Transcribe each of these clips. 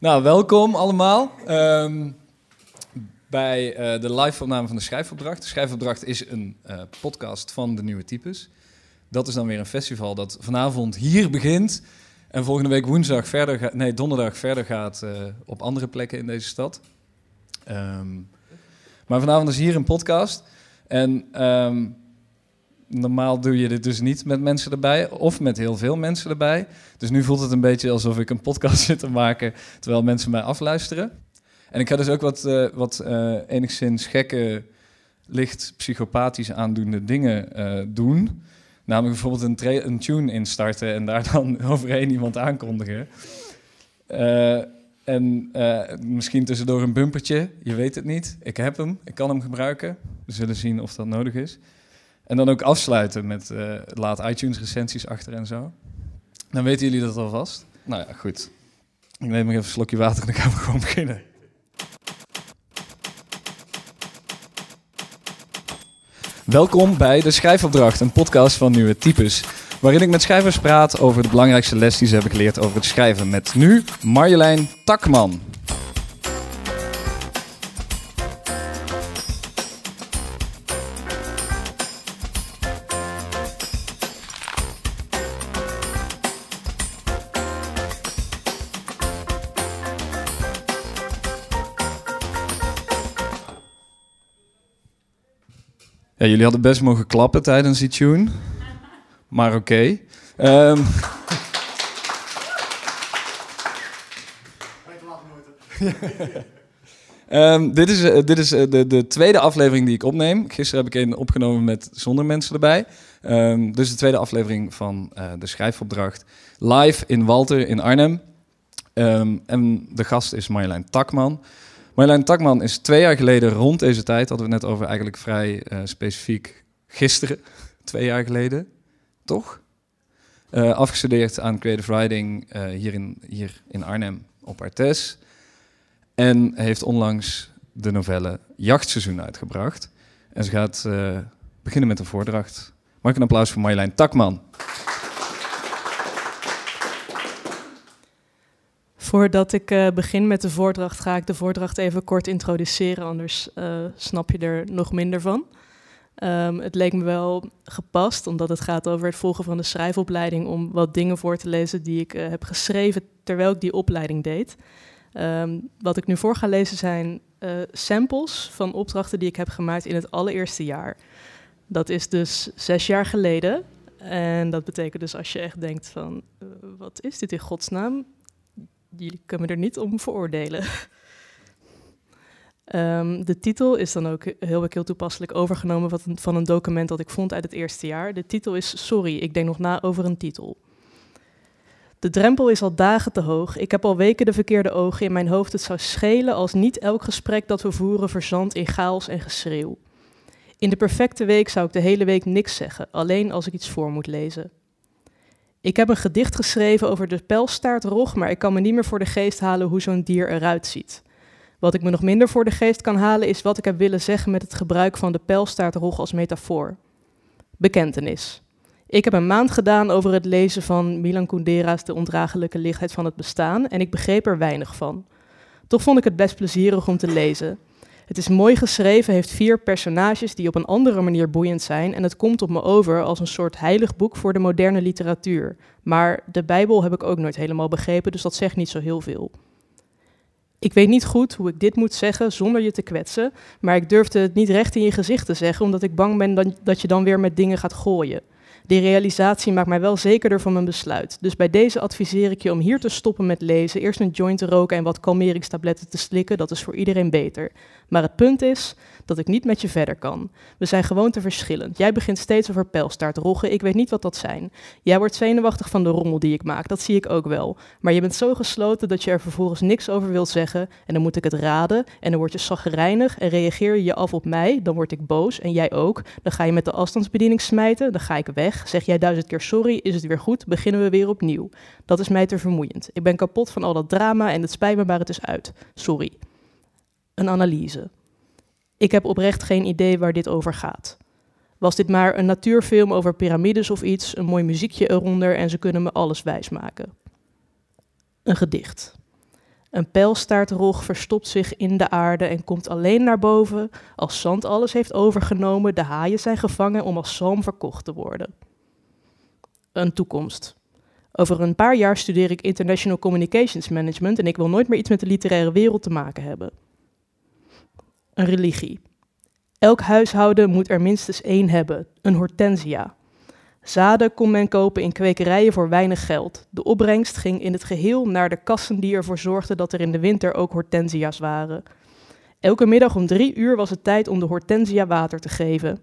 Nou, welkom allemaal um, bij uh, de live opname van de Schrijfopdracht. De Schrijfopdracht is een uh, podcast van de Nieuwe Types. Dat is dan weer een festival dat vanavond hier begint en volgende week woensdag verder gaat, nee, donderdag verder gaat uh, op andere plekken in deze stad. Um, maar vanavond is hier een podcast en um, normaal doe je dit dus niet met mensen erbij of met heel veel mensen erbij. Dus nu voelt het een beetje alsof ik een podcast zit te maken terwijl mensen mij afluisteren. En ik ga dus ook wat, uh, wat uh, enigszins gekke, licht psychopathisch aandoende dingen uh, doen. Namelijk bijvoorbeeld een, een, tune instarten en daar dan overheen iemand aankondigen. en misschien tussendoor een bumpertje, je weet het niet. Ik heb hem, ik kan hem gebruiken. We zullen zien of dat nodig is. En dan ook afsluiten met uh, laat iTunes recensies achter en zo. Dan weten jullie dat alvast. Nou ja, goed. Ik neem nog even een slokje water en dan gaan we gewoon beginnen. Welkom bij De Schrijfopdracht, een podcast van Nieuwe Types. Waarin ik met schrijvers praat over de belangrijkste les die ze hebben geleerd over het schrijven. Met nu Marjolein Takman. Jullie hadden best mogen klappen tijdens die tune. Maar oké. Um, um, dit is, uh, dit is uh, de, de tweede aflevering die ik opneem. Gisteren heb ik een opgenomen met zonder mensen erbij. Dus de tweede aflevering van uh, de schrijfopdracht. Live in Walter in Arnhem. en de gast is Marjolein Takman. Marjolein Takman is twee jaar geleden, rond deze tijd, hadden we net over eigenlijk vrij uh, specifiek gisteren, twee jaar geleden, toch? Uh, afgestudeerd aan Creative Writing uh, hier, in, hier in Arnhem op Artes. En heeft onlangs de novelle Jachtseizoen uitgebracht. En ze gaat beginnen met een voordracht. Mag ik een applaus voor Marjolein Takman? Voordat ik uh, begin met de voordracht, ga ik de voordracht even kort introduceren, anders uh, snap je er nog minder van. Um, het leek me wel gepast, omdat het gaat over het volgen van de schrijfopleiding, om wat dingen voor te lezen die ik uh, heb geschreven terwijl ik die opleiding deed. Um, wat ik nu voor ga lezen zijn samples van opdrachten die ik heb gemaakt in het allereerste jaar. Dat is dus zes jaar geleden. En dat betekent dus als je echt denkt van, wat is dit in godsnaam? Jullie kunnen me er niet om veroordelen. um, de titel is dan ook heel, heel toepasselijk overgenomen van een, van een document dat ik vond uit het eerste jaar. De titel is Sorry, ik denk nog na over een titel. De drempel is al dagen te hoog. Ik heb al weken de verkeerde ogen in mijn hoofd. Het zou schelen als niet elk gesprek dat we voeren verzandt in chaos en geschreeuw. In de perfecte week zou ik de hele week niks zeggen, alleen als ik iets voor moet lezen. Ik heb een gedicht geschreven over de pijlstaartrog, maar ik kan me niet meer voor de geest halen hoe zo'n dier eruit ziet. Wat ik me nog minder voor de geest kan halen is wat ik heb willen zeggen met het gebruik van de pijlstaartrog als metafoor. Bekentenis. Ik heb een maand gedaan over het lezen van Milan Kundera's De ondraaglijke lichtheid van het bestaan en ik begreep er weinig van. Toch vond ik het best plezierig om te lezen. Het is mooi geschreven, heeft vier personages die op een andere manier boeiend zijn en het komt op me over als een soort heilig boek voor de moderne literatuur. Maar de Bijbel heb ik ook nooit helemaal begrepen, dus dat zegt niet zo heel veel. Ik weet niet goed hoe ik dit moet zeggen zonder je te kwetsen, maar ik durfde het niet recht in je gezicht te zeggen, omdat ik bang ben dat je dan weer met dingen gaat gooien. Die realisatie maakt mij wel zekerder van mijn besluit. Dus bij deze adviseer ik je om hier te stoppen met lezen, eerst een joint te roken en wat kalmeringstabletten te slikken. Dat is voor iedereen beter. Maar het punt is dat ik niet met je verder kan. We zijn gewoon te verschillend. Jij begint steeds over pijlstaartroggen. Ik weet niet wat dat zijn. Jij wordt zenuwachtig van de rommel die ik maak. Dat zie ik ook wel. Maar je bent zo gesloten dat je er vervolgens niks over wilt zeggen. En dan moet ik het raden. En dan word je zagrijnig en reageer je af op mij. Dan word ik boos en jij ook. Dan ga je met de afstandsbediening smijten. Dan ga ik weg. Zeg jij duizend keer sorry, is het weer goed. Beginnen we weer opnieuw. Dat is mij te vermoeiend. Ik ben kapot van al dat drama en het spijt me, maar het is uit. Sorry. Een analyse. Ik heb oprecht geen idee waar dit over gaat. Was dit maar een natuurfilm over piramides of iets, een mooi muziekje eronder en ze kunnen me alles wijsmaken. Een gedicht. Een pijlstaartrog verstopt zich in de aarde en komt alleen naar boven als zand alles heeft overgenomen, de haaien zijn gevangen om als zalm verkocht te worden. Een toekomst. Over een paar jaar studeer ik International Communications Management en ik wil nooit meer iets met de literaire wereld te maken hebben. Een religie. Elk huishouden moet er minstens één hebben, een hortensia. Zaden kon men kopen in kwekerijen voor weinig geld. De opbrengst ging in het geheel naar de kassen die ervoor zorgden dat er in de winter ook hortensia's waren. Elke middag om drie uur was het tijd om de hortensia water te geven.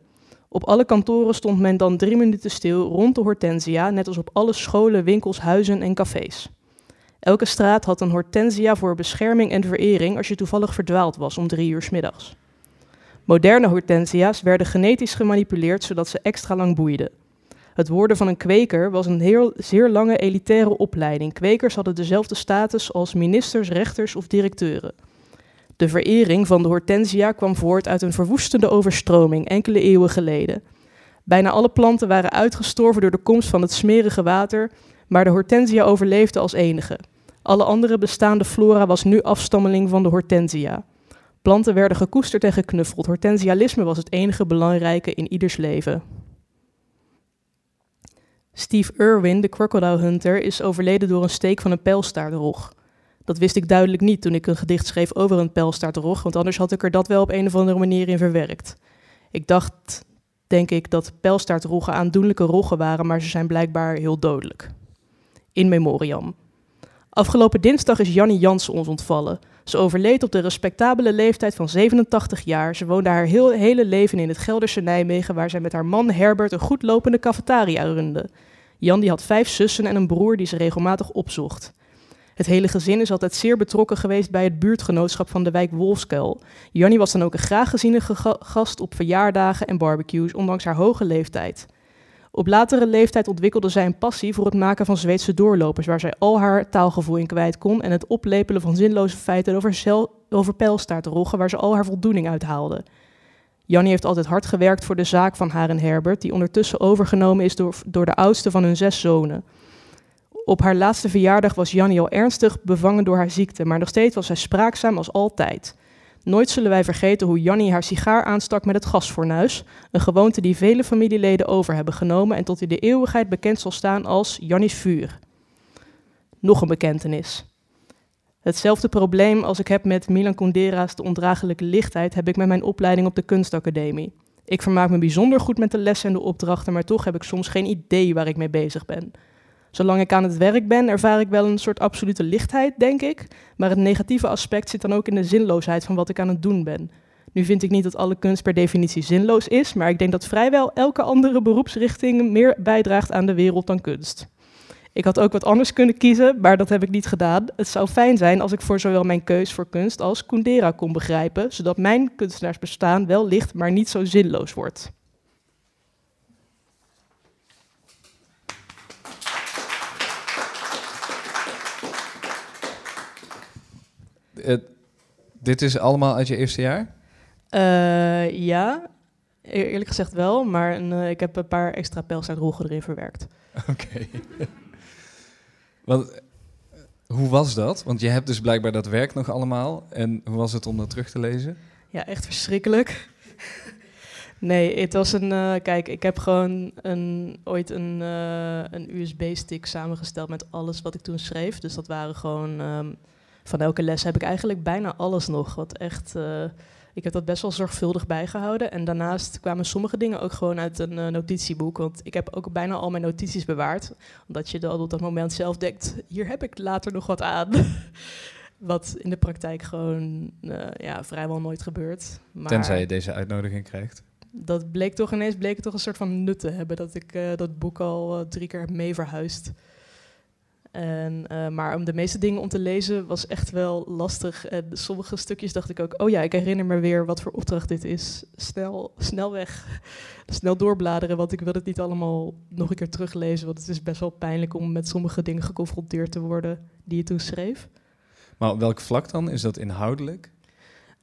Op alle kantoren stond men dan drie minuten stil rond de hortensia, net als op alle scholen, winkels, huizen en cafés. Elke straat had een hortensia voor bescherming en verering als je toevallig verdwaald was om drie uur s middags. Moderne hortensia's werden genetisch gemanipuleerd zodat ze extra lang boeiden. Het worden van een kweker was een heel, zeer lange elitaire opleiding. Kwekers hadden dezelfde status als ministers, rechters of directeuren. De verering van de hortensia kwam voort uit een verwoestende overstroming enkele eeuwen geleden. Bijna alle planten waren uitgestorven door de komst van het smerige water, maar de hortensia overleefde als enige. Alle andere bestaande flora was nu afstammeling van de hortensia. Planten werden gekoesterd en geknuffeld. Hortensialisme was het enige belangrijke in ieders leven. Steve Irwin, de crocodile hunter, is overleden door een steek van een pijlstaartrog. Dat wist ik duidelijk niet toen ik een gedicht schreef over een pijlstaartrog, want anders had ik er dat wel op een of andere manier in verwerkt. Ik dacht, denk ik, dat pijlstaartroggen aandoenlijke roggen waren, maar ze zijn blijkbaar heel dodelijk. In memoriam. Afgelopen dinsdag is Jannie Jansen ons ontvallen. Ze overleed op de respectabele leeftijd van 87 jaar. Ze woonde haar hele leven in het Gelderse Nijmegen, waar zij met haar man Herbert een goed lopende cafetaria runde. Jan had vijf zussen en een broer die ze regelmatig opzocht. Het hele gezin is altijd zeer betrokken geweest bij het buurtgenootschap van de wijk Wolfskuil. Jannie was dan ook een graag geziene gast op verjaardagen en barbecues, ondanks haar hoge leeftijd. Op latere leeftijd ontwikkelde zij een passie voor het maken van Zweedse doorlopers, waar zij al haar taalgevoel in kwijt kon en het oplepelen van zinloze feiten over, over pijlstaartroggen, waar ze al haar voldoening uit haalde. Jannie heeft altijd hard gewerkt voor de zaak van haar en Herbert, die ondertussen overgenomen is door, door de oudste van hun zes zonen. Op haar laatste verjaardag was Jannie al ernstig bevangen door haar ziekte, maar nog steeds was zij spraakzaam als altijd. Nooit zullen wij vergeten hoe Jannie haar sigaar aanstak met het gasfornuis, een gewoonte die vele familieleden over hebben genomen en tot in de eeuwigheid bekend zal staan als Jannie's vuur. Nog een bekentenis. Hetzelfde probleem als ik heb met Milan Kundera's De Ondraaglijke Lichtheid heb ik met mijn opleiding op de Kunstacademie. Ik vermaak me bijzonder goed met de lessen en de opdrachten, maar toch heb ik soms geen idee waar ik mee bezig ben. Zolang ik aan het werk ben, ervaar ik wel een soort absolute lichtheid, denk ik. Maar het negatieve aspect zit dan ook in de zinloosheid van wat ik aan het doen ben. Nu vind ik niet dat alle kunst per definitie zinloos is, maar ik denk dat vrijwel elke andere beroepsrichting meer bijdraagt aan de wereld dan kunst. Ik had ook wat anders kunnen kiezen, maar dat heb ik niet gedaan. Het zou fijn zijn als ik voor zowel mijn keus voor kunst als Kundera kon begrijpen, zodat mijn kunstenaarsbestaan wel licht, maar niet zo zinloos wordt. Dit is allemaal uit je eerste jaar? Uh, ja, e-, eerlijk gezegd wel, maar uh, ik heb een paar extra pijlstaartroggen erin verwerkt. Oké. Want hoe was dat? Want je hebt dus blijkbaar dat werk nog allemaal. En hoe was het om dat terug te lezen? Ja, echt verschrikkelijk. nee, het was een. Uh, kijk, ik heb gewoon een, ooit een, uh, een USB-stick samengesteld met alles wat ik toen schreef. Dus dat waren gewoon. Um, van elke les heb ik eigenlijk bijna alles nog. Wat echt, uh, ik heb dat best wel zorgvuldig bijgehouden. En daarnaast kwamen sommige dingen ook gewoon uit een uh, notitieboek. Want ik heb ook bijna al mijn notities bewaard. Omdat je dan op dat moment zelf denkt, hier heb ik later nog wat aan. wat in de praktijk gewoon uh, ja, vrijwel nooit gebeurt. Maar Tenzij je deze uitnodiging krijgt. Dat bleek toch ineens bleek het toch een soort van nut te hebben dat ik dat boek al drie keer heb mee verhuisd. En, uh, maar om de meeste dingen om te lezen was echt wel lastig. En sommige stukjes dacht ik ook, oh ja, ik herinner me weer wat voor opdracht dit is. Snel, snel weg, snel doorbladeren, want ik wil het niet allemaal nog een keer teruglezen. Want het is best wel pijnlijk om met sommige dingen geconfronteerd te worden die je toen schreef. Maar op welk vlak dan? Is dat inhoudelijk?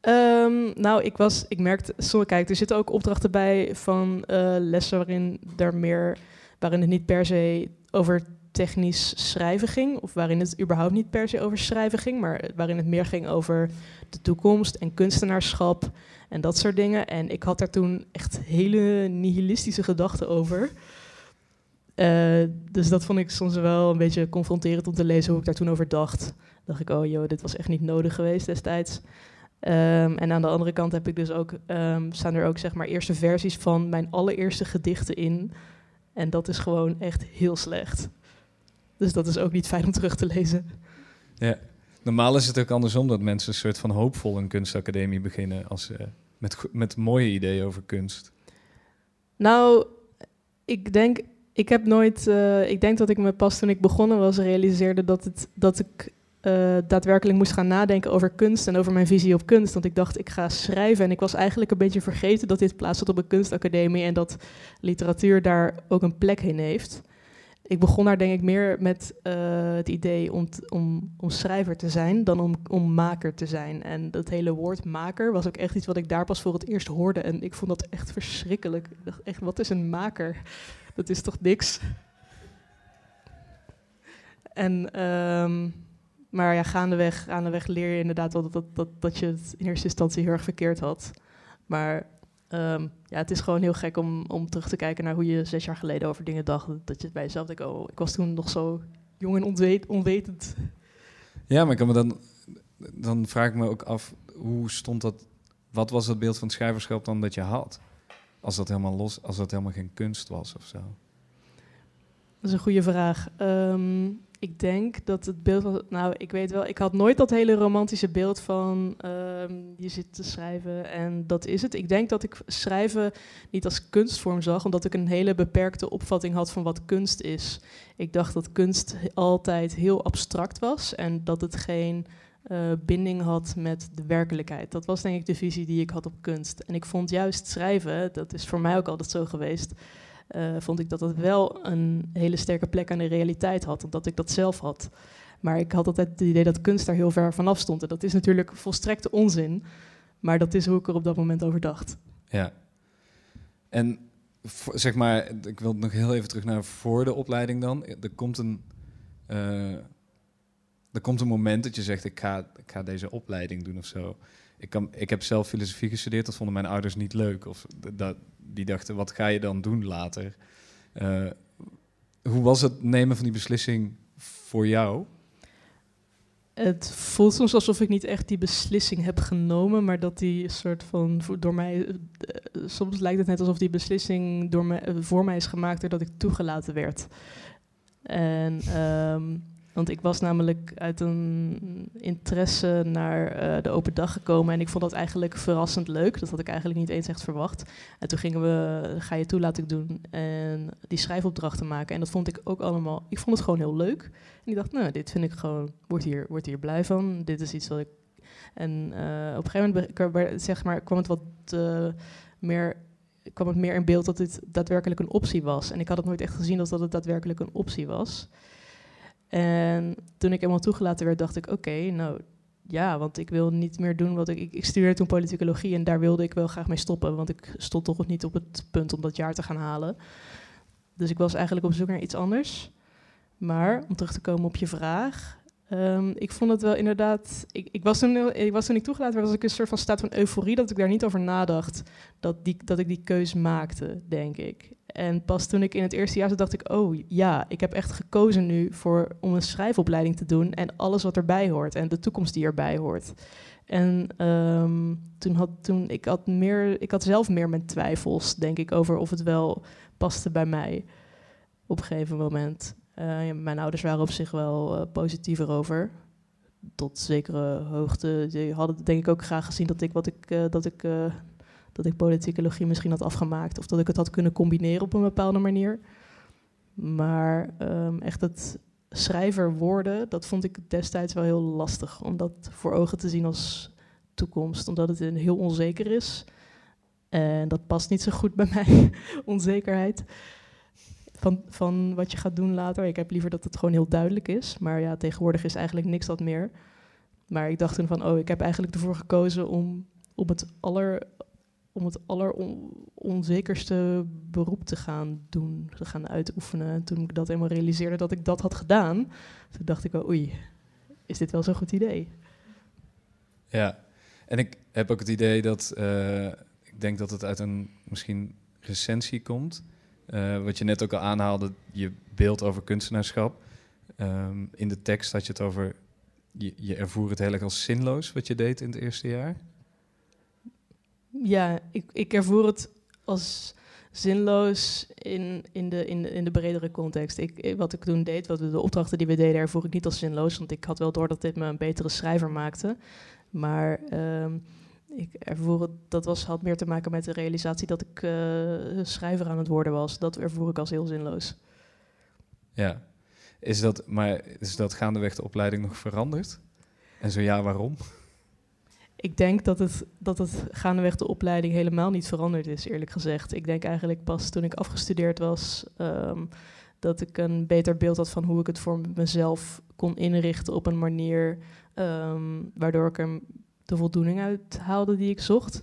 Um, nou, ik, was, ik merkte, sorry, kijk, er zitten ook opdrachten bij van uh, lessen waarin, er meer, waarin het niet per se over technisch schrijven ging. Of waarin het überhaupt niet per se over schrijven ging, maar waarin het meer ging over de toekomst en kunstenaarschap en dat soort dingen. En ik had daar toen echt hele nihilistische gedachten over. Uh, dus dat vond ik soms wel een beetje confronterend om te lezen hoe ik daar toen over dacht. dacht ik, oh joh, dit was echt niet nodig geweest destijds. Um, en aan de andere kant heb ik dus ook, um, staan er ook zeg maar eerste versies van mijn allereerste gedichten in. En dat is gewoon echt heel slecht. Dus dat is ook niet fijn om terug te lezen. Ja, normaal is het ook andersom dat mensen een soort van hoopvol een kunstacademie beginnen als, uh, met, met mooie ideeën over kunst. Nou, ik denk, ik heb nooit, uh, ik denk dat ik me pas toen ik begonnen was realiseerde dat, het, dat ik uh, daadwerkelijk moest gaan nadenken over kunst en over mijn visie op kunst. Want ik dacht, ik ga schrijven. En ik was eigenlijk een beetje vergeten dat dit plaats had op een kunstacademie en dat literatuur daar ook een plek in heeft. Ik begon daar denk ik meer met uh, het idee om, om, om, schrijver te zijn dan om, om maker te zijn. En dat hele woord maker was ook echt iets wat ik daar pas voor het eerst hoorde. En ik vond dat echt verschrikkelijk. Echt, wat is een maker? Dat is toch niks? En... Um, maar ja, gaandeweg, gaandeweg leer je inderdaad wel dat, dat, dat, dat je het in eerste instantie heel erg verkeerd had. Maar um, ja, het is gewoon heel gek om, om terug te kijken naar hoe je zes jaar geleden over dingen dacht. Dat je bij jezelf denkt, oh, ik was toen nog zo jong en onwet, onwetend. Ja, maar ik kan me dan, dan vraag ik me ook af, hoe stond dat, wat was het beeld van het schrijverschap dan dat je had? Als dat helemaal los, als dat helemaal geen kunst was of zo? Dat is een goede vraag. Um, ik denk dat het beeld. Nou, ik weet wel, ik had nooit dat hele romantische beeld van ehm, je zit te schrijven en dat is het. Ik denk dat ik schrijven niet als kunstvorm zag, omdat ik een hele beperkte opvatting had van wat kunst is. Ik dacht dat kunst altijd heel abstract was en dat het geen uh, binding had met de werkelijkheid. Dat was denk ik de visie die ik had op kunst. En ik vond juist schrijven, dat is voor mij ook altijd zo geweest uh, vond ik dat het wel een hele sterke plek aan de realiteit had, omdat ik dat zelf had. Maar ik had altijd het idee dat kunst daar heel ver vanaf stond. En dat is natuurlijk volstrekte onzin, maar dat is hoe ik er op dat moment over dacht. Ja. En zeg maar, ik wil nog heel even terug naar voor de opleiding dan. Er komt een, uh, er komt een moment dat je zegt, ik ga, ik ga deze opleiding doen of zo. Ik, kan, ik heb zelf filosofie gestudeerd, dat vonden mijn ouders niet leuk. Of dat, die dachten, wat ga je dan doen later? Uh, hoe was het nemen van die beslissing voor jou? Het voelt soms alsof ik niet echt die beslissing heb genomen, maar dat die soort van door mij. Uh, soms lijkt het net alsof die beslissing door me, uh, voor mij is gemaakt doordat ik toegelaten werd. En um, want ik was namelijk uit een interesse naar uh, de open dag gekomen en ik vond dat eigenlijk verrassend leuk. Dat had ik eigenlijk niet eens echt verwacht. En toen gingen we, ga je toe laat ik doen, en die schrijfopdrachten maken. En dat vond ik ook allemaal, ik vond het gewoon heel leuk. En ik dacht, nou, dit vind ik gewoon, word hier, word hier blij van. Dit is iets wat ik... En uh, op een gegeven moment zeg maar, kwam het wat uh, meer kwam het meer in beeld dat dit daadwerkelijk een optie was. En ik had het nooit echt gezien dat het daadwerkelijk een optie was. En toen ik eenmaal toegelaten werd, dacht ik: oké, nou ja, want ik wil niet meer doen wat ik. Ik, studeerde toen politicologie en daar wilde ik wel graag mee stoppen, want ik stond toch niet op het punt om dat jaar te gaan halen. Dus ik was eigenlijk op zoek naar iets anders. Maar om terug te komen op je vraag. Um, ik vond het wel inderdaad. Ik, ik, was toen, ik was toegelaten werd, was ik een soort van staat van euforie dat ik daar niet over nadacht. Dat, die, dat ik die keus maakte, denk ik. En pas toen ik in het eerste jaar zat, dacht ik, oh ja, ik heb echt gekozen nu voor, om een schrijfopleiding te doen en alles wat erbij hoort en de toekomst die erbij hoort. En um, toen had toen, ik had meer, ik had zelf meer mijn twijfels, denk ik, over of het wel paste bij mij op een gegeven moment. Uh, mijn ouders waren op zich wel uh, positiever over. Tot zekere hoogte. Die hadden denk ik ook graag gezien dat ik wat ik, uh, dat ik dat ik politicologie misschien had afgemaakt of dat ik het had kunnen combineren op een bepaalde manier. Maar um, echt het schrijver worden, dat vond ik destijds wel heel lastig om dat voor ogen te zien als toekomst, omdat het heel onzeker is. En dat past niet zo goed bij mij, onzekerheid. Van, van wat je gaat doen later. Ik heb liever dat het gewoon heel duidelijk is. Maar ja, tegenwoordig is eigenlijk niks dat meer. Maar ik dacht toen van, oh, ik heb eigenlijk ervoor gekozen om op het aller om het alleronzekerste beroep te gaan doen, te gaan uitoefenen. En toen ik dat eenmaal realiseerde dat ik dat had gedaan, toen dacht ik wel, oei, is dit wel zo'n goed idee? Ja, en ik heb ook het idee dat, eh, ik denk dat het uit een misschien recensie komt. Uh, wat je net ook al aanhaalde, je beeld over kunstenaarschap. Um, in de tekst had je het over, je, je ervoer het heel als zinloos wat je deed in het eerste jaar. Ja, ik, ik ervoer het als zinloos in, in, de, in, de, in de bredere context. Ik, wat ik toen deed, wat de opdrachten die we deden, ervoer ik niet als zinloos. Want ik had wel door dat dit me een betere schrijver maakte. Maar um, ik ervoer dat was, had meer te maken met de realisatie dat ik uh, schrijver aan het worden was. Dat ervoer ik als heel zinloos. Ja, is dat, maar is dat gaandeweg de opleiding nog veranderd? En zo ja, waarom? Ik denk dat het, dat het gaandeweg de opleiding helemaal niet veranderd is, eerlijk gezegd. Ik denk eigenlijk pas toen ik afgestudeerd was, um, dat ik een beter beeld had van hoe ik het voor mezelf kon inrichten op een manier um, waardoor ik er de voldoening uit haalde die ik zocht.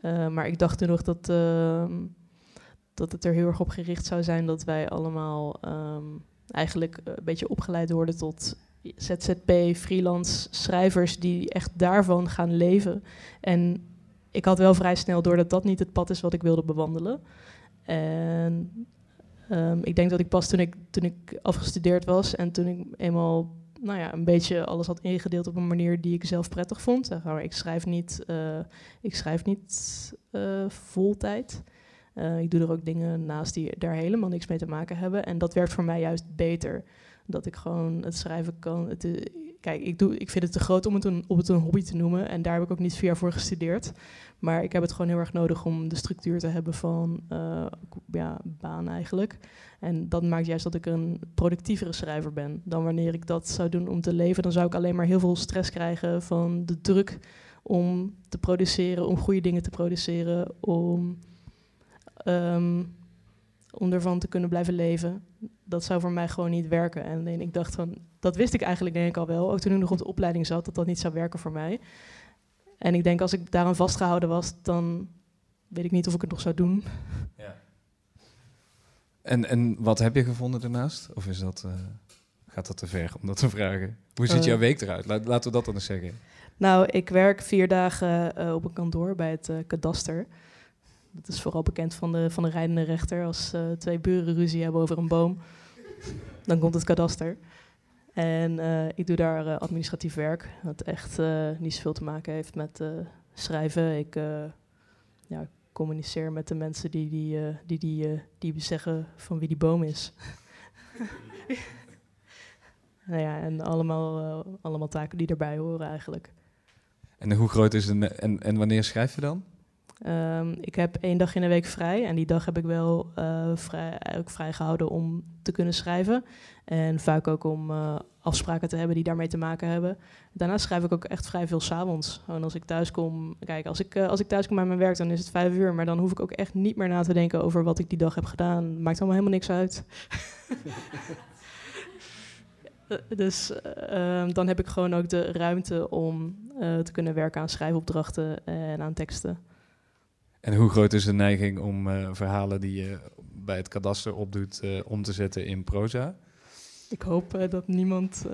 Uh, maar ik dacht toen nog dat, uh, dat het er heel erg op gericht zou zijn dat wij allemaal eigenlijk een beetje opgeleid worden tot ZZP, freelance schrijvers die echt daarvan gaan leven. En ik had wel vrij snel door dat dat niet het pad is wat ik wilde bewandelen. En um, ik denk dat ik pas toen ik, toen ik afgestudeerd was en toen ik eenmaal nou ja, een beetje alles had ingedeeld op een manier die ik zelf prettig vond. Maar ik schrijf niet, uh, ik schrijf niet uh, voltijd. Uh, ik doe er ook dingen naast die daar helemaal niks mee te maken hebben. En dat werkt voor mij juist beter. Dat ik gewoon het schrijven kan. Het, kijk, ik, doe, ik vind het te groot om het, een, het een hobby te noemen. En daar heb ik ook niet vier jaar voor gestudeerd. Maar ik heb het gewoon heel erg nodig om de structuur te hebben van uh, ja, baan eigenlijk. En dat maakt juist dat ik een productievere schrijver ben dan wanneer ik dat zou doen om te leven. Dan zou ik alleen maar heel veel stress krijgen van de druk om te produceren, om goede dingen te produceren, om, um, om ervan te kunnen blijven leven. Dat zou voor mij gewoon niet werken. En ik dacht van, dat wist ik eigenlijk denk ik al wel, ook toen ik nog op de opleiding zat, dat dat niet zou werken voor mij. En ik denk als ik daaraan vastgehouden was, dan weet ik niet of ik het nog zou doen. Ja. En, en wat heb je gevonden daarnaast? Of is dat, uh, gaat dat te ver om dat te vragen? Hoe ziet uh, jouw week eruit? laten we dat dan eens zeggen. Nou, ik werk vier dagen uh, op een kantoor bij het kadaster. Dat is vooral bekend van de, van de rijdende rechter. Als twee buren ruzie hebben over een boom, dan komt het kadaster. En uh, ik doe daar uh, administratief werk, wat echt uh, niet zoveel te maken heeft met schrijven. Ik ja, communiceer met de mensen die, die, die, die, die zeggen van wie die boom is. nou ja, en allemaal, allemaal taken die erbij horen eigenlijk. En hoe groot is het en, en wanneer schrijf je dan? Um, ik heb één dag in de week vrij en die dag heb ik wel uh, vrij, ook vrijgehouden om te kunnen schrijven. En vaak ook om uh, afspraken te hebben die daarmee te maken hebben. Daarna schrijf ik ook echt vrij veel s'avonds. En als ik thuis kom, kijk, als ik, uh, als ik thuis kom bij mijn werk, dan is het vijf uur. Maar dan hoef ik ook echt niet meer na te denken over wat ik die dag heb gedaan. Maakt allemaal helemaal niks uit. dus ehm, dan heb ik gewoon ook de ruimte om te kunnen werken aan schrijfopdrachten en aan teksten. En hoe groot is de neiging om uh, verhalen die je bij het kadaster opdoet uh, om te zetten in proza? Ik hoop uh, dat niemand.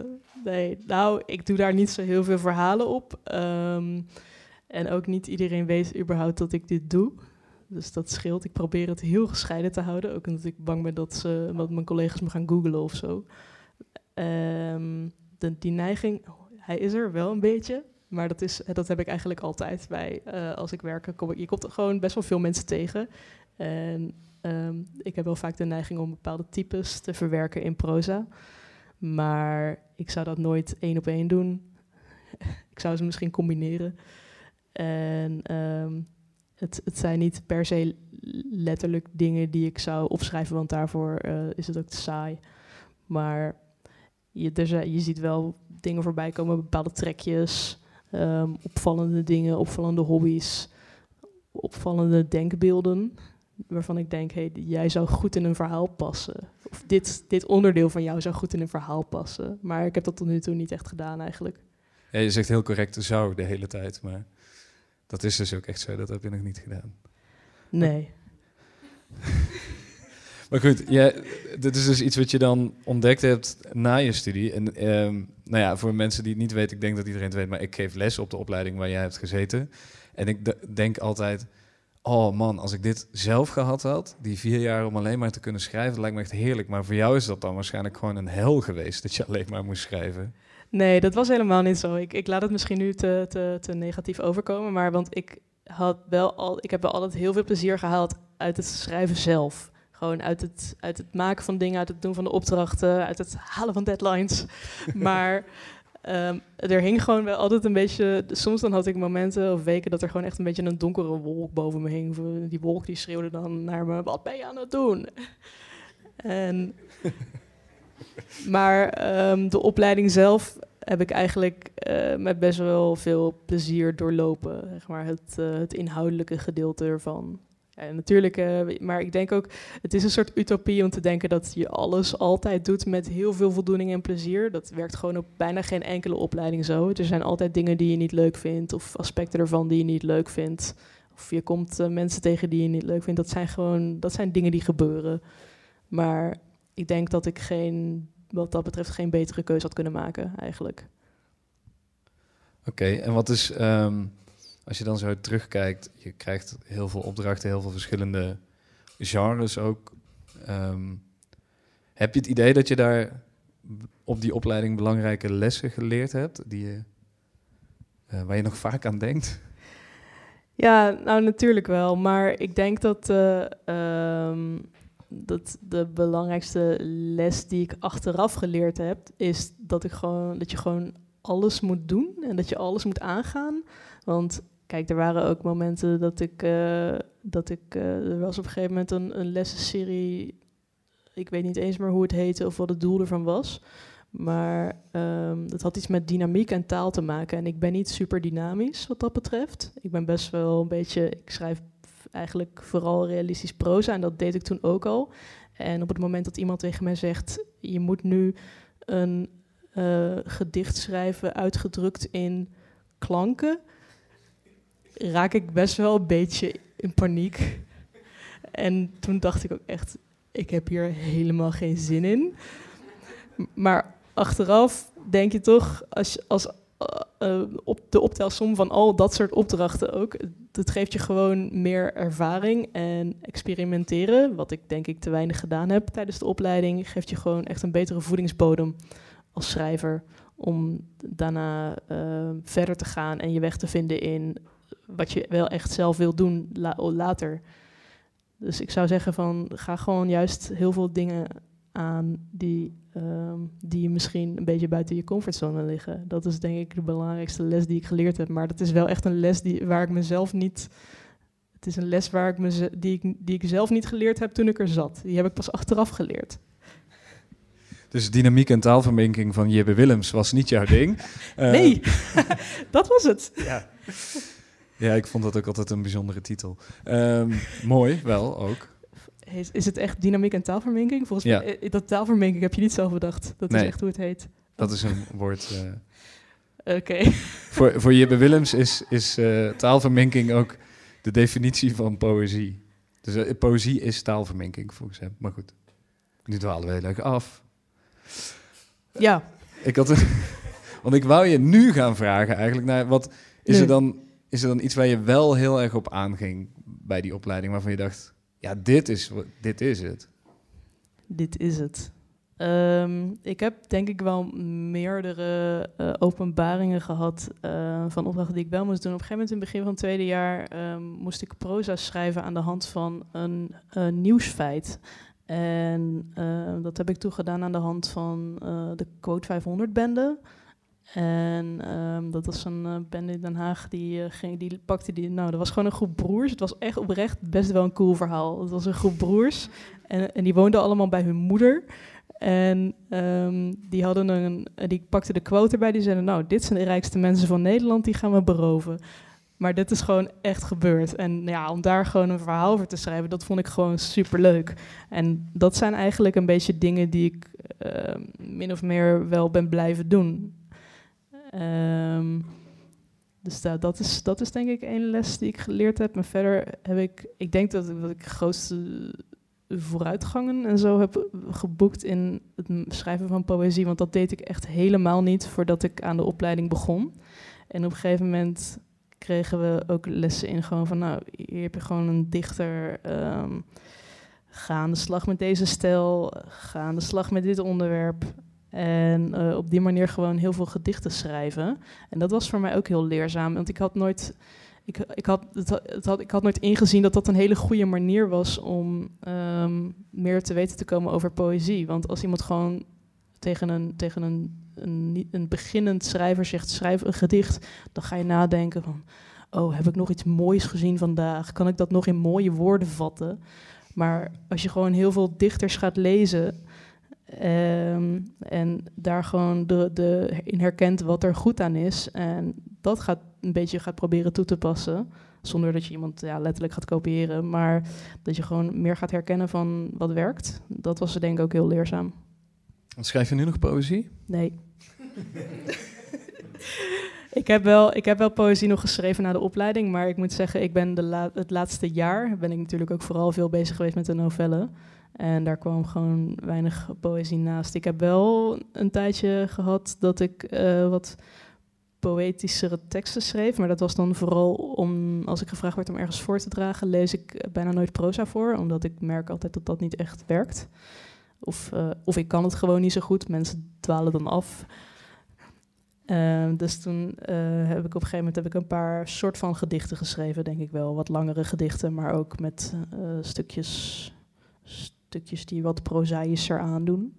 nee, nou, ik doe daar niet zo heel veel verhalen op. Um, en ook niet iedereen weet überhaupt dat ik dit doe. Dus dat scheelt. Ik probeer het heel gescheiden te houden. Ook omdat ik bang ben dat, ze, dat mijn collega's me gaan googlen of zo. Um, de, die neiging, hij is er wel een beetje. Maar dat, is, dat heb ik eigenlijk altijd bij uh, als ik werk. Kom ik, je komt gewoon best wel veel mensen tegen. En um, ik heb wel vaak de neiging om bepaalde types te verwerken in proza. Maar ik zou dat nooit één op één doen. ik zou ze misschien combineren. En um, het, het, zijn niet per se letterlijk dingen die ik zou opschrijven, want daarvoor uh, is het ook te saai. Maar je, je ziet wel dingen voorbij komen, bepaalde trekjes. Um, opvallende dingen, opvallende hobby's, opvallende denkbeelden. Waarvan ik denk, hey, jij zou goed in een verhaal passen. Of dit, dit onderdeel van jou zou goed in een verhaal passen. Maar ik heb dat tot nu toe niet echt gedaan eigenlijk. Ja, je zegt heel correct zou de hele tijd, maar dat is dus ook echt zo. Dat heb je nog niet gedaan. Nee. Maar goed, jij, dit is dus iets wat je dan ontdekt hebt na je studie. En ehm, nou ja, voor mensen die het niet weten, ik denk dat iedereen het weet, maar ik geef les op de opleiding waar jij hebt gezeten. En ik denk altijd, oh man, als ik dit zelf gehad had, die vier jaar om alleen maar te kunnen schrijven, dat lijkt me echt heerlijk. Maar voor jou is dat dan waarschijnlijk gewoon een hel geweest, dat je alleen maar moest schrijven. Nee, dat was helemaal niet zo. Ik, ik laat het misschien nu te, te, te negatief overkomen, maar want ik, had wel al, ik heb wel altijd heel veel plezier gehaald uit het schrijven zelf. Gewoon uit het, uit het maken van dingen, uit het doen van de opdrachten, uit het halen van deadlines. maar ehm, er hing gewoon wel altijd een beetje... Soms dan had ik momenten of weken dat er gewoon echt een beetje een donkere wolk boven me hing. Die wolk die schreeuwde dan naar me, wat ben je aan het doen? en... Maar ehm, de opleiding zelf heb ik eigenlijk eh, met best wel veel plezier doorlopen. Zeg maar, het, eh, het inhoudelijke gedeelte ervan. Ja, natuurlijk, eh, maar ik denk ook, het is een soort utopie om te denken dat je alles altijd doet met heel veel voldoening en plezier. Dat werkt gewoon op bijna geen enkele opleiding zo. Er zijn altijd dingen die je niet leuk vindt, of aspecten ervan die je niet leuk vindt. Of je komt eh, mensen tegen die je niet leuk vindt. Dat zijn gewoon, dat zijn dingen die gebeuren. Maar ik denk dat ik geen, wat dat betreft geen betere keuze had kunnen maken, eigenlijk. Oké, en wat is, ehm, als je dan zo terugkijkt, je krijgt heel veel opdrachten, heel veel verschillende genres ook. Ehm, heb je het idee dat je daar op die opleiding belangrijke lessen geleerd hebt, die je, eh, waar je nog vaak aan denkt? Ja, nou natuurlijk wel. Maar ik denk dat, eh, ehm, dat de belangrijkste les die ik achteraf geleerd heb, is dat, ik gewoon, dat je gewoon alles moet doen en dat je alles moet aangaan. Want kijk, er waren ook momenten dat ik, eh, dat ik eh, er was op een gegeven moment een, een lessenserie, ik weet niet eens meer hoe het heette of wat het doel ervan was. Maar ehm, dat had iets met dynamiek en taal te maken. En ik ben niet super dynamisch wat dat betreft. Ik ben best wel een beetje, ik schrijf eigenlijk vooral realistisch proza en dat deed ik toen ook al. En op het moment dat iemand tegen mij zegt, je moet nu een eh, gedicht schrijven uitgedrukt in klanken, raak ik best wel een beetje in paniek. En toen dacht ik ook echt, ik heb hier helemaal geen zin in. Maar achteraf denk je toch, als, als uh, op de optelsom van al dat soort opdrachten ook, dat geeft je gewoon meer ervaring en experimenteren, wat ik denk ik te weinig gedaan heb tijdens de opleiding, geeft je gewoon echt een betere voedingsbodem als schrijver om daarna uh, verder te gaan en je weg te vinden in wat je wel echt zelf wil doen la later. Dus ik zou zeggen van ga gewoon juist heel veel dingen aan die, um, die misschien een beetje buiten je comfortzone liggen. Dat is denk ik de belangrijkste les die ik geleerd heb. Maar dat is wel echt een les die, waar ik mezelf niet. Het is een les waar ik me, die, ik, die ik zelf niet geleerd heb toen ik er zat. Die heb ik pas achteraf geleerd. Dus dynamiek en taalverminking van Jibbe Willems was niet jouw ding. Uh, nee, dat was het. Ja. Ja, ik vond dat ook altijd een bijzondere titel. Um, mooi, wel ook. Is, is, het echt dynamiek en taalverminking? Volgens ja. mij, dat taalverminking heb je niet zelf bedacht. Dat nee, is echt hoe het heet. Dat is een woord. Uh, Oké. Okay. Voor, voor Jibbe Willems is, is uh, taalverminking ook de definitie van poëzie. Dus uh, poëzie is taalverminking volgens hem. Maar goed, nu dwalen we heel erg af. Ja. Ik had want ik wou je nu gaan vragen eigenlijk naar wat is Nee. er dan is er dan iets waar je wel heel erg op aanging bij die opleiding waarvan je dacht ja dit is dit is het. Dit is het. Ehm, ik heb denk ik wel meerdere eh, openbaringen gehad eh, van opdrachten die ik wel moest doen. Op een gegeven moment in het begin van het tweede jaar ehm, moest ik proza schrijven aan de hand van een nieuwsfeit. En eh, dat heb ik toen gedaan aan de hand van eh, de Code 500 bende. En ehm, dat was een eh, bende in Den Haag, die, eh, die pakte die... Nou, dat was gewoon een groep broers. Het was echt oprecht best wel een cool verhaal. Het was een groep broers en, en die woonden allemaal bij hun moeder. En ehm, die, hadden een, die pakten de quote erbij. Die zeiden, nou, dit zijn de rijkste mensen van Nederland. Die gaan we beroven. Maar dit is gewoon echt gebeurd. En ja, om daar gewoon een verhaal over te schrijven... dat vond ik gewoon superleuk. En dat zijn eigenlijk een beetje dingen die ik... eh, min of meer wel ben blijven doen. Ehm, Dus da- dat, is, dat is denk ik één les die ik geleerd heb. Maar verder heb ik, ik denk dat ik, dat ik grootste vooruitgangen en zo heb geboekt in het schrijven van poëzie. Want dat deed ik echt helemaal niet voordat ik aan de opleiding begon. En op een gegeven moment kregen we ook lessen in gewoon van, nou, hier heb je gewoon een dichter. ehm, ga aan de slag met deze stijl, ga aan de slag met dit onderwerp. En eh, op die manier gewoon heel veel gedichten schrijven. En dat was voor mij ook heel leerzaam, want ik had nooit, ik, ik, had, het, het had, ik had nooit ingezien dat dat een hele goede manier was om ehm, meer te weten te komen over poëzie. Want als iemand gewoon tegen een, tegen een, een, een beginnend schrijver zegt, schrijf een gedicht, dan ga je nadenken van, oh, heb ik nog iets moois gezien vandaag? Kan ik dat nog in mooie woorden vatten? Maar als je gewoon heel veel dichters gaat lezen ehm, en daar gewoon de, de, in herkent wat er goed aan is en dat gaat een beetje gaat proberen toe te passen, zonder dat je iemand ja, letterlijk gaat kopiëren, maar dat je gewoon meer gaat herkennen van wat werkt, dat was denk ik ook heel leerzaam. Schrijf je nu nog poëzie? Nee. ik, heb wel, ik heb wel poëzie nog geschreven na de opleiding, maar ik moet zeggen, ik ben de la- het laatste jaar ben ik natuurlijk ook vooral veel bezig geweest met de novellen. En daar kwam gewoon weinig poëzie naast. Ik heb wel een tijdje gehad dat ik eh, wat poëtischere teksten schreef, maar dat was dan vooral om, als ik gevraagd werd om ergens voor te dragen, lees ik bijna nooit proza voor, omdat ik merk altijd dat dat niet echt werkt. Of, eh, of ik kan het gewoon niet zo goed. Mensen dwalen dan af. Eh, dus toen eh, heb ik op een gegeven moment heb ik een paar soort van gedichten geschreven, denk ik wel. Wat langere gedichten, maar ook met stukjes, stukjes die wat prozaïscher aandoen.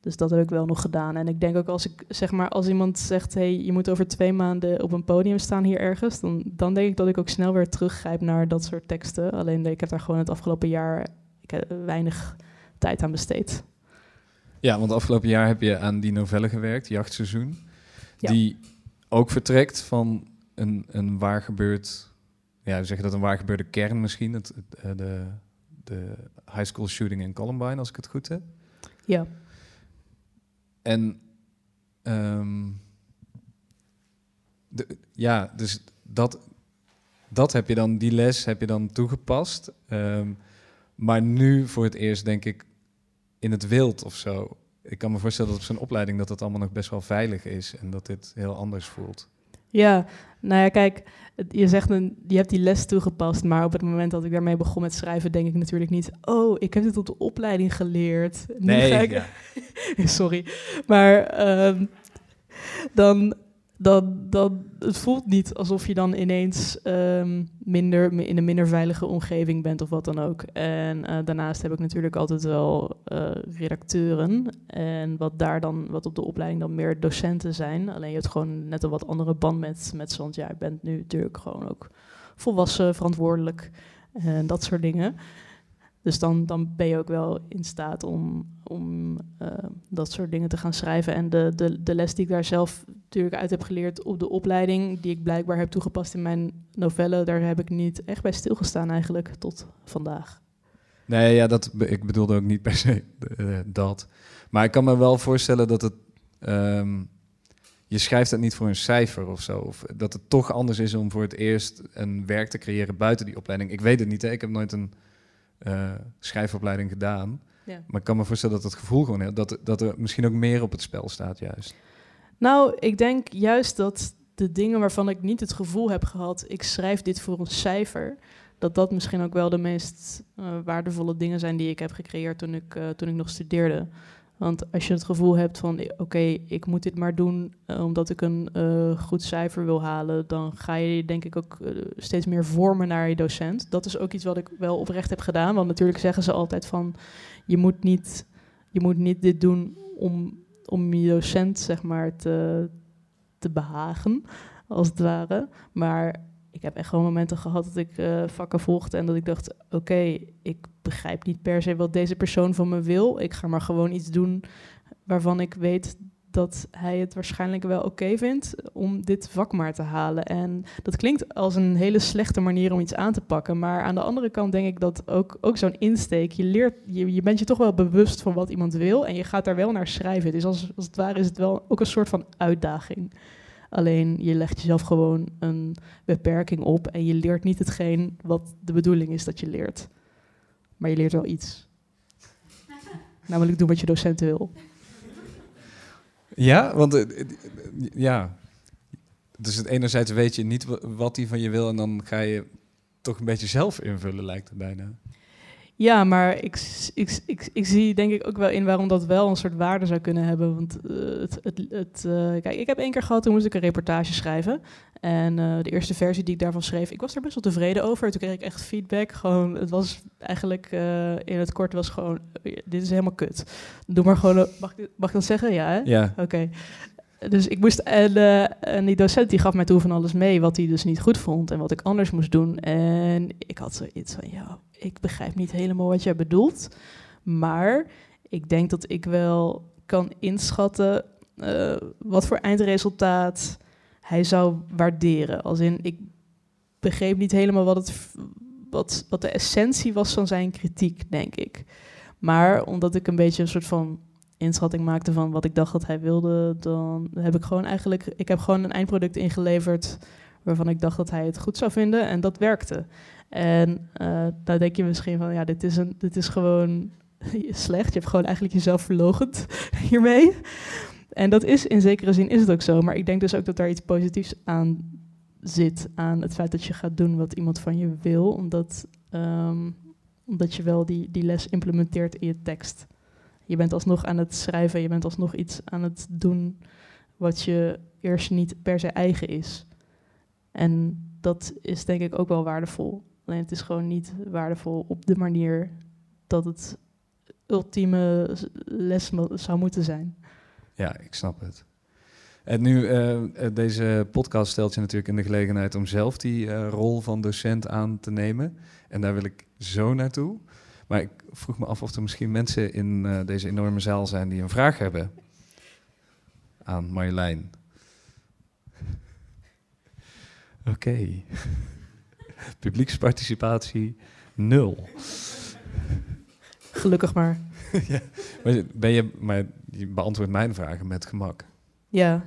Dus dat heb ik wel nog gedaan. En ik denk ook als ik zeg maar als iemand zegt, hey, je moet over twee maanden op een podium staan hier ergens, dan, dan denk ik dat ik ook snel weer teruggrijp naar dat soort teksten. Alleen ik heb daar gewoon het afgelopen jaar ik heb weinig tijd aan besteed. Ja, want afgelopen jaar heb je aan die novelle gewerkt, Jachtseizoen. Ja. Die ook vertrekt van een, een waar gebeurd... Ja, we zeggen dat een waar gebeurde kern misschien. Het, het, eh, de, de high school shooting in Columbine, als ik het goed heb. Ja. En ehm, de, ja, dus dat, dat heb je dan, die les heb je dan toegepast. Ehm, maar nu voor het eerst denk ik in het wild of zo. Ik kan me voorstellen dat op zo'n opleiding dat het allemaal nog best wel veilig is en dat dit heel anders voelt. Ja, nou ja, kijk, je zegt een, je hebt die les toegepast, maar op het moment dat ik daarmee begon met schrijven, denk ik natuurlijk niet, oh, ik heb dit op de opleiding geleerd. Nu ga ik, ja. sorry, maar ehm, dan, dan, dan, het voelt niet alsof je dan ineens ehm, minder, in een minder veilige omgeving bent of wat dan ook. En eh, daarnaast heb ik natuurlijk altijd wel eh, redacteuren en wat daar dan, wat op de opleiding dan meer docenten zijn. Alleen je hebt gewoon net een wat andere band met, met zand. Ja, je bent nu natuurlijk gewoon ook volwassen, verantwoordelijk en dat soort dingen. Dus dan, dan ben je ook wel in staat om, om eh, dat soort dingen te gaan schrijven. En de, de, de les die ik daar zelf natuurlijk uit heb geleerd op de opleiding, die ik blijkbaar heb toegepast in mijn novelle, daar heb ik niet echt bij stilgestaan eigenlijk tot vandaag. Nee, ja, dat, ik bedoelde ook niet per se eh, dat. Maar ik kan me wel voorstellen dat het... ehm, je schrijft het niet voor een cijfer of zo. Of dat het toch anders is om voor het eerst een werk te creëren buiten die opleiding. Ik weet het niet, hè. ik heb nooit een eh, schrijfopleiding gedaan. Ja. Maar ik kan me voorstellen dat het gevoel gewoon... Dat, dat er misschien ook meer op het spel staat juist. Nou, ik denk juist dat de dingen waarvan ik niet het gevoel heb gehad, ik schrijf dit voor een cijfer, dat dat misschien ook wel de meest eh, waardevolle dingen zijn die ik heb gecreëerd toen ik, eh, toen ik nog studeerde. Want als je het gevoel hebt van, oké, ik moet dit maar doen eh, omdat ik een goed cijfer wil halen, dan ga je denk ik ook steeds meer vormen naar je docent. Dat is ook iets wat ik wel oprecht heb gedaan, want natuurlijk zeggen ze altijd van, je moet niet, je moet niet dit doen om om je docent zeg maar te, te behagen, als het ware. Maar ik heb echt gewoon momenten gehad dat ik eh, vakken volgde en dat ik dacht, oké, ik begrijp niet per se wat deze persoon van me wil. Ik ga maar gewoon iets doen waarvan ik weet dat hij het waarschijnlijk wel oké vindt om dit vak maar te halen. En dat klinkt als een hele slechte manier om iets aan te pakken. Maar aan de andere kant denk ik dat ook, ook zo'n insteek, je leert, je, je bent je toch wel bewust van wat iemand wil en je gaat daar wel naar schrijven. Dus als, als het ware is het wel ook een soort van uitdaging. Alleen je legt jezelf gewoon een beperking op en je leert niet hetgeen wat de bedoeling is dat je leert. Maar je leert wel iets. Namelijk doen wat je docent wil. Ja, want uh, ja. Dus het enerzijds weet je niet wat hij van je wil en dan ga je toch een beetje zelf invullen, lijkt het bijna. Ja, maar ik, ik, ik, ik, zie denk ik ook wel in waarom dat wel een soort waarde zou kunnen hebben. Want uh, het, het, het uh, kijk, ik heb één keer gehad, toen moest ik een reportage schrijven. En uh, de eerste versie die ik daarvan schreef, ik was er best wel tevreden over. Toen kreeg ik echt feedback. Gewoon, het was eigenlijk in het kort was gewoon, dit is helemaal kut. Doe maar gewoon, mag ik, mag ik dat zeggen? Ja, hè? Ja. Oké. Dus ik moest, en, en, die docent die gaf mij toen van alles mee wat hij dus niet goed vond en wat ik anders moest doen. En ik had zoiets van, ja, ik begrijp niet helemaal wat jij bedoelt. Maar ik denk dat ik wel kan inschatten uh, wat voor eindresultaat hij zou waarderen. Als in, ik begreep niet helemaal wat, het, wat, wat de essentie was van zijn kritiek, denk ik. Maar omdat ik een beetje een soort van inschatting maakte van wat ik dacht dat hij wilde, dan heb ik gewoon eigenlijk, ik heb gewoon een eindproduct ingeleverd waarvan ik dacht dat hij het goed zou vinden en dat werkte. En uh, denk je misschien van, ja, dit is, een, dit is gewoon slecht. Je hebt gewoon eigenlijk jezelf verlogend hiermee. En dat is in zekere zin is het ook zo. Maar ik denk dus ook dat daar iets positiefs aan zit. Aan het feit dat je gaat doen wat iemand van je wil. Omdat, um, omdat je wel die, die les implementeert in je tekst. Je bent alsnog aan het schrijven. Je bent alsnog iets aan het doen wat je eerst niet per se eigen is. En dat is denk ik ook wel waardevol. Alleen het is gewoon niet waardevol op de manier dat het ultieme les zou moeten zijn. Ja, ik snap het. En nu, uh, deze podcast stelt je natuurlijk in de gelegenheid om zelf die uh, rol van docent aan te nemen. En daar wil ik zo naartoe. Maar ik vroeg me af of er misschien mensen in deze enorme zaal zijn die een vraag hebben aan Marjolein. Oké. Publieksparticipatie nul. Gelukkig maar. ja, maar, ben je, maar je beantwoordt mijn vragen met gemak. Ja.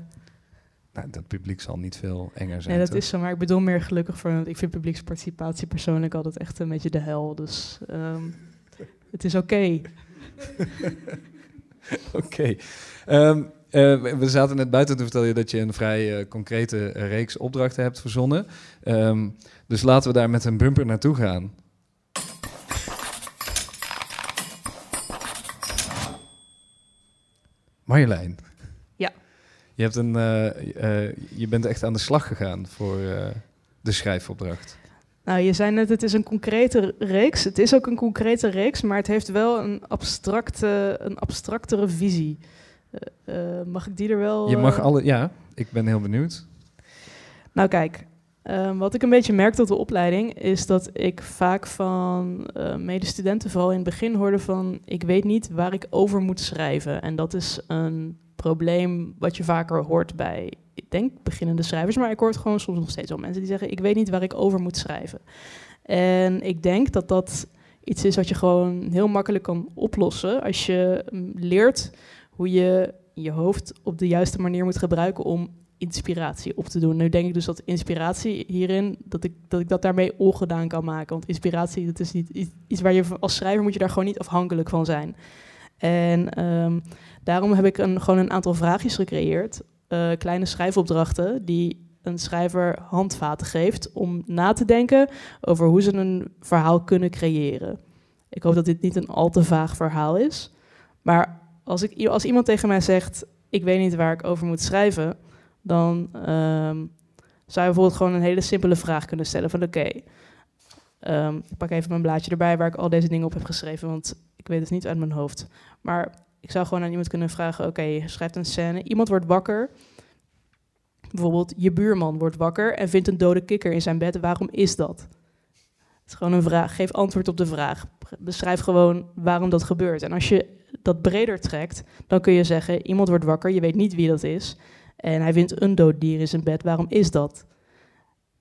Nou, dat publiek zal niet veel enger zijn. Nee, dat toch? is zo, maar ik bedoel meer gelukkig voor. Ik vind publieksparticipatie persoonlijk altijd echt een beetje de hel. Dus um, het is oké. Okay. oké. Okay. Um, uh, we zaten net buiten te vertellen dat je een vrij uh, concrete reeks opdrachten hebt verzonnen. Um, dus laten we daar met een bumper naartoe gaan. Marjolein. Ja. Je, hebt een, uh, je bent echt aan de slag gegaan voor de schrijfopdracht. Nou, je zei net, het is een concrete reeks. Het is ook een concrete reeks, maar het heeft wel een, abstracte, een abstractere visie. Uh, uh, mag ik die er wel... Je mag alle... Ja, ik ben heel benieuwd. Nou kijk, um, wat ik een beetje merk tot de opleiding... is dat ik vaak van uh, medestudenten vooral in het begin hoorde van... ik weet niet waar ik over moet schrijven. En dat is een probleem wat je vaker hoort bij, ik denk, beginnende schrijvers. Maar ik hoor het gewoon soms nog steeds al mensen die zeggen... ik weet niet waar ik over moet schrijven. En ik denk dat dat iets is wat je gewoon heel makkelijk kan oplossen... als je leert hoe je je hoofd op de juiste manier moet gebruiken om inspiratie op te doen. Nu denk ik dus dat inspiratie hierin, dat ik dat, daarmee ongedaan kan maken. Want inspiratie, dat is niet iets waar je als schrijver moet je daar gewoon niet afhankelijk van zijn. En um, daarom heb ik een, gewoon een aantal vraagjes gecreëerd, uh, kleine schrijfopdrachten, die een schrijver handvaten geeft om na te denken over hoe ze een verhaal kunnen creëren. Ik hoop dat dit niet een al te vaag verhaal is, maar als, ik, als iemand tegen mij zegt, ik weet niet waar ik over moet schrijven, dan um, zou je bijvoorbeeld gewoon een hele simpele vraag kunnen stellen van oké, um, ik pak even mijn blaadje erbij waar ik al deze dingen op heb geschreven, want ik weet het niet uit mijn hoofd. Maar ik zou gewoon aan iemand kunnen vragen, oké, okay, schrijft een scène, iemand wordt wakker, bijvoorbeeld je buurman wordt wakker en vindt een dode kikker in zijn bed, waarom is dat? Het is gewoon een vraag, geef antwoord op de vraag. Beschrijf gewoon waarom dat gebeurt. En als je dat breder trekt, dan kun je zeggen: iemand wordt wakker, je weet niet wie dat is. En hij vindt een dood dier in zijn bed. Waarom is dat?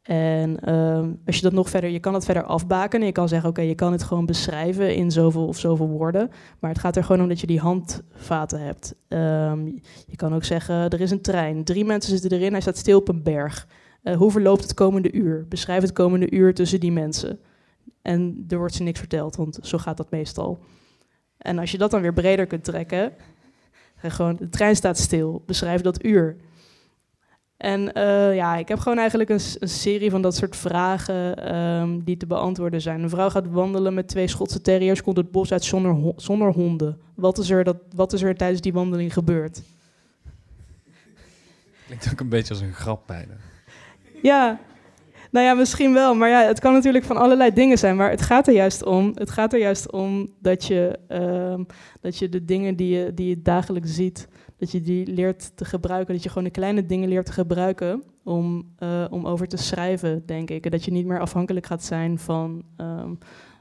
En ehm, als je dat nog verder, je kan het verder afbaken. Je kan zeggen, oké, je kan het gewoon beschrijven in zoveel of zoveel woorden. Maar het gaat er gewoon om dat je die handvaten hebt. Ehm, je kan ook zeggen, er is een trein. Drie mensen zitten erin, hij staat stil op een berg. Uh, hoe verloopt het komende uur? Beschrijf het komende uur tussen die mensen. En er wordt ze niks verteld, want zo gaat dat meestal. En als je dat dan weer breder kunt trekken, gewoon, de trein staat stil, beschrijf dat uur. En uh, ja, ik heb gewoon eigenlijk een, een serie van dat soort vragen um, die te beantwoorden zijn. Een vrouw gaat wandelen met twee Schotse terriers, komt het bos uit zonder, zonder honden. Wat is, er dat, wat is er tijdens die wandeling gebeurd? Klinkt ook een beetje als een grap bijna. Ja, nou ja, misschien wel. Maar ja, het kan natuurlijk van allerlei dingen zijn. Maar het gaat er juist om, het gaat er juist om dat, je, uh, dat je de dingen die je, die je dagelijks ziet, dat je die leert te gebruiken. Dat je gewoon de kleine dingen leert te gebruiken om, uh, om over te schrijven, denk ik. En dat je niet meer afhankelijk gaat zijn van um,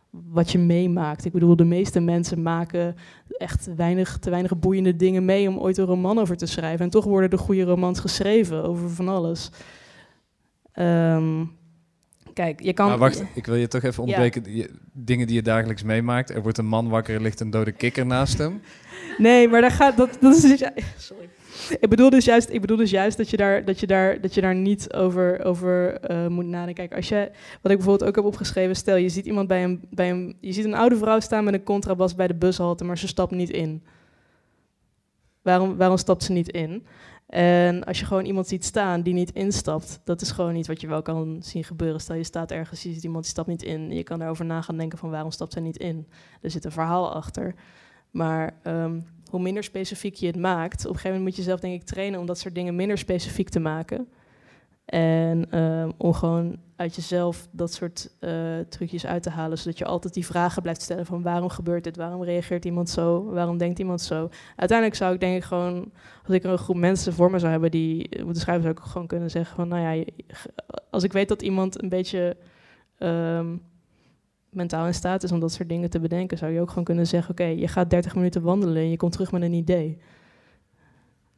wat je meemaakt. Ik bedoel, de meeste mensen maken echt weinig, te weinig boeiende dingen mee om ooit een roman over te schrijven. En toch worden er goede romans geschreven over van alles. Um, kijk, je kan... Maar wacht, ik wil je toch even ontbreken. Ja. Dingen die je dagelijks meemaakt. Er wordt een man wakker, er ligt een dode kikker naast hem. Nee, maar daar gaat... Dat, dat is dus, sorry. Ik bedoel dus juist, ik bedoel dus juist dat, je daar, dat, je daar, dat je daar niet over, over uh, moet nadenken. Kijk, als je, wat ik bijvoorbeeld ook heb opgeschreven, stel je ziet iemand bij een, bij een, je ziet een oude vrouw staan met een contrabas bij de bushalte, maar ze stapt niet in. Waarom, waarom stapt ze niet in? En als je gewoon iemand ziet staan die niet instapt, dat is gewoon niet wat je wel kan zien gebeuren. Stel je staat ergens, je ziet iemand die stapt niet in. Je kan daarover na gaan denken van waarom stapt zij niet in. Er zit een verhaal achter. Maar um, hoe minder specifiek je het maakt, op een gegeven moment moet je zelf denk ik trainen om dat soort dingen minder specifiek te maken. En um, om gewoon uit jezelf dat soort uh, trucjes uit te halen, zodat je altijd die vragen blijft stellen van waarom gebeurt dit, waarom reageert iemand zo, waarom denkt iemand zo. Uiteindelijk zou ik denk ik gewoon, als ik een groep mensen voor me zou hebben die moeten schrijven, zou ik gewoon kunnen zeggen van nou ja, als ik weet dat iemand een beetje um, mentaal in staat is om dat soort dingen te bedenken, zou je ook gewoon kunnen zeggen, oké, je gaat 30 minuten wandelen en je komt terug met een idee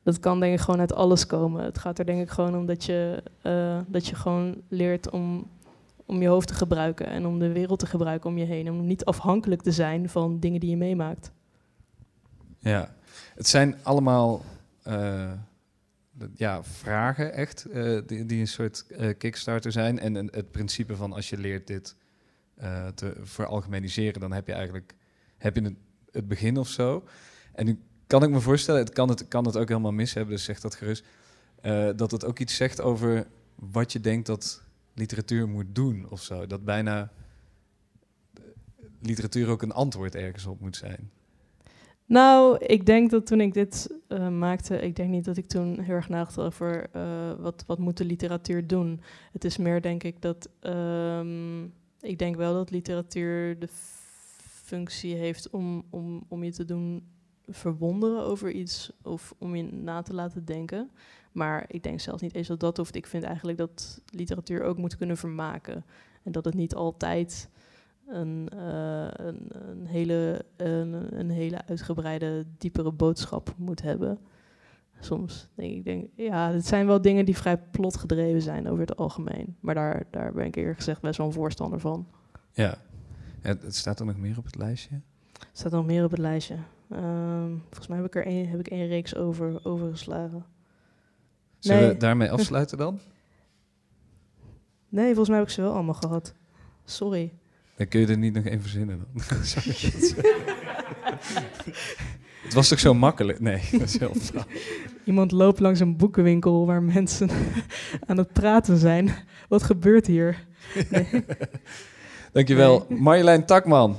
dat kan denk ik gewoon uit alles komen. Het gaat er denk ik gewoon om dat je, uh, dat je gewoon leert om, om je hoofd te gebruiken en om de wereld te gebruiken om je heen. Om niet afhankelijk te zijn van dingen die je meemaakt. Ja, het zijn allemaal uh, ja, vragen echt, uh, die, die, een soort kickstarter zijn. En het principe van als je leert dit te veralgemeniseren, dan heb je eigenlijk heb je het, het begin of zo. En nu kan ik me voorstellen, het kan het, kan het ook helemaal mis hebben, dus zeg dat gerust. Uh, dat het ook iets zegt over wat je denkt dat literatuur moet doen of zo. Dat bijna literatuur ook een antwoord ergens op moet zijn. Nou, ik denk dat toen ik dit uh, maakte, ik denk niet dat ik toen heel erg nadacht over wat, wat moet de literatuur doen. Het is meer denk ik dat, um, ik denk wel dat literatuur de functie heeft om, om, om je te doen verwonderen over iets of om je na te laten denken. Maar ik denk zelfs niet eens dat dat hoeft. Ik vind eigenlijk dat literatuur ook moet kunnen vermaken. En dat het niet altijd een, uh, een, een, hele, een, een, hele uitgebreide, diepere boodschap moet hebben. Soms denk ik, denk, ja, het zijn wel dingen die vrij plotgedreven zijn over het algemeen. Maar daar, daar ben ik eerlijk gezegd best wel een voorstander van. Ja, het, het staat er nog meer op het lijstje? Staat nog meer op het lijstje. Um, volgens mij heb ik er één, heb ik één reeks over, overgeslagen. Zullen nee. we daarmee afsluiten dan? Nee, volgens mij heb ik ze wel allemaal gehad. Sorry. Dan kun je er niet nog één verzinnen dan. het was toch zo makkelijk? Nee, dat is heel flauw. Iemand loopt langs een boekenwinkel waar mensen aan het praten zijn. Wat gebeurt hier? Nee. Dankjewel. Marjolein Takman.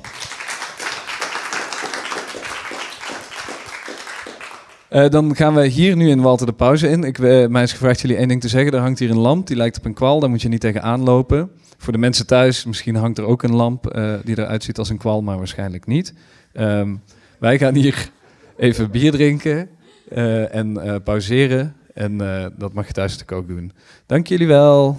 Uh, dan gaan we hier nu in Walter de pauze in. Ik, uh, mij is gevraagd jullie één ding te zeggen. Er hangt hier een lamp, die lijkt op een kwal. Daar moet je niet tegen aanlopen. Voor de mensen thuis, misschien hangt er ook een lamp uh, die eruit ziet als een kwal, maar waarschijnlijk niet. Um, wij gaan hier even bier drinken en pauzeren. En dat mag je thuis natuurlijk ook doen. Dank jullie wel.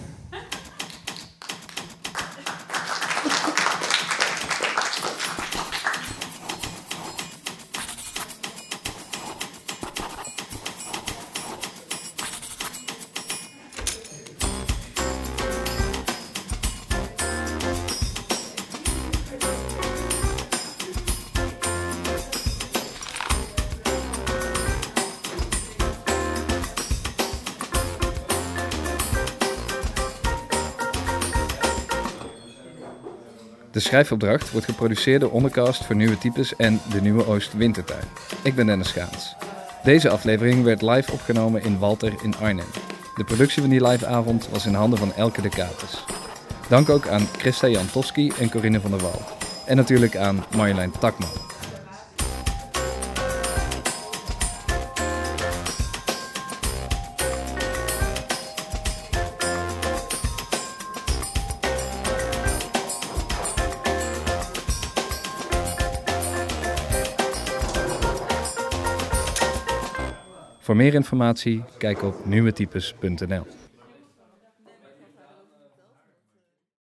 De schrijfopdracht wordt geproduceerd door Ondercast voor Nieuwe Types en de Nieuwe Oost Wintertuin. Ik ben Dennis Schaans. Deze aflevering werd live opgenomen in Walter in Arnhem. De productie van die live avond was in handen van Elke de Kates. Dank ook aan Christa Jantowski en Corinne van der Wal. En natuurlijk aan Marjolein Takman. Voor meer informatie kijk op nieuwetypes.nl.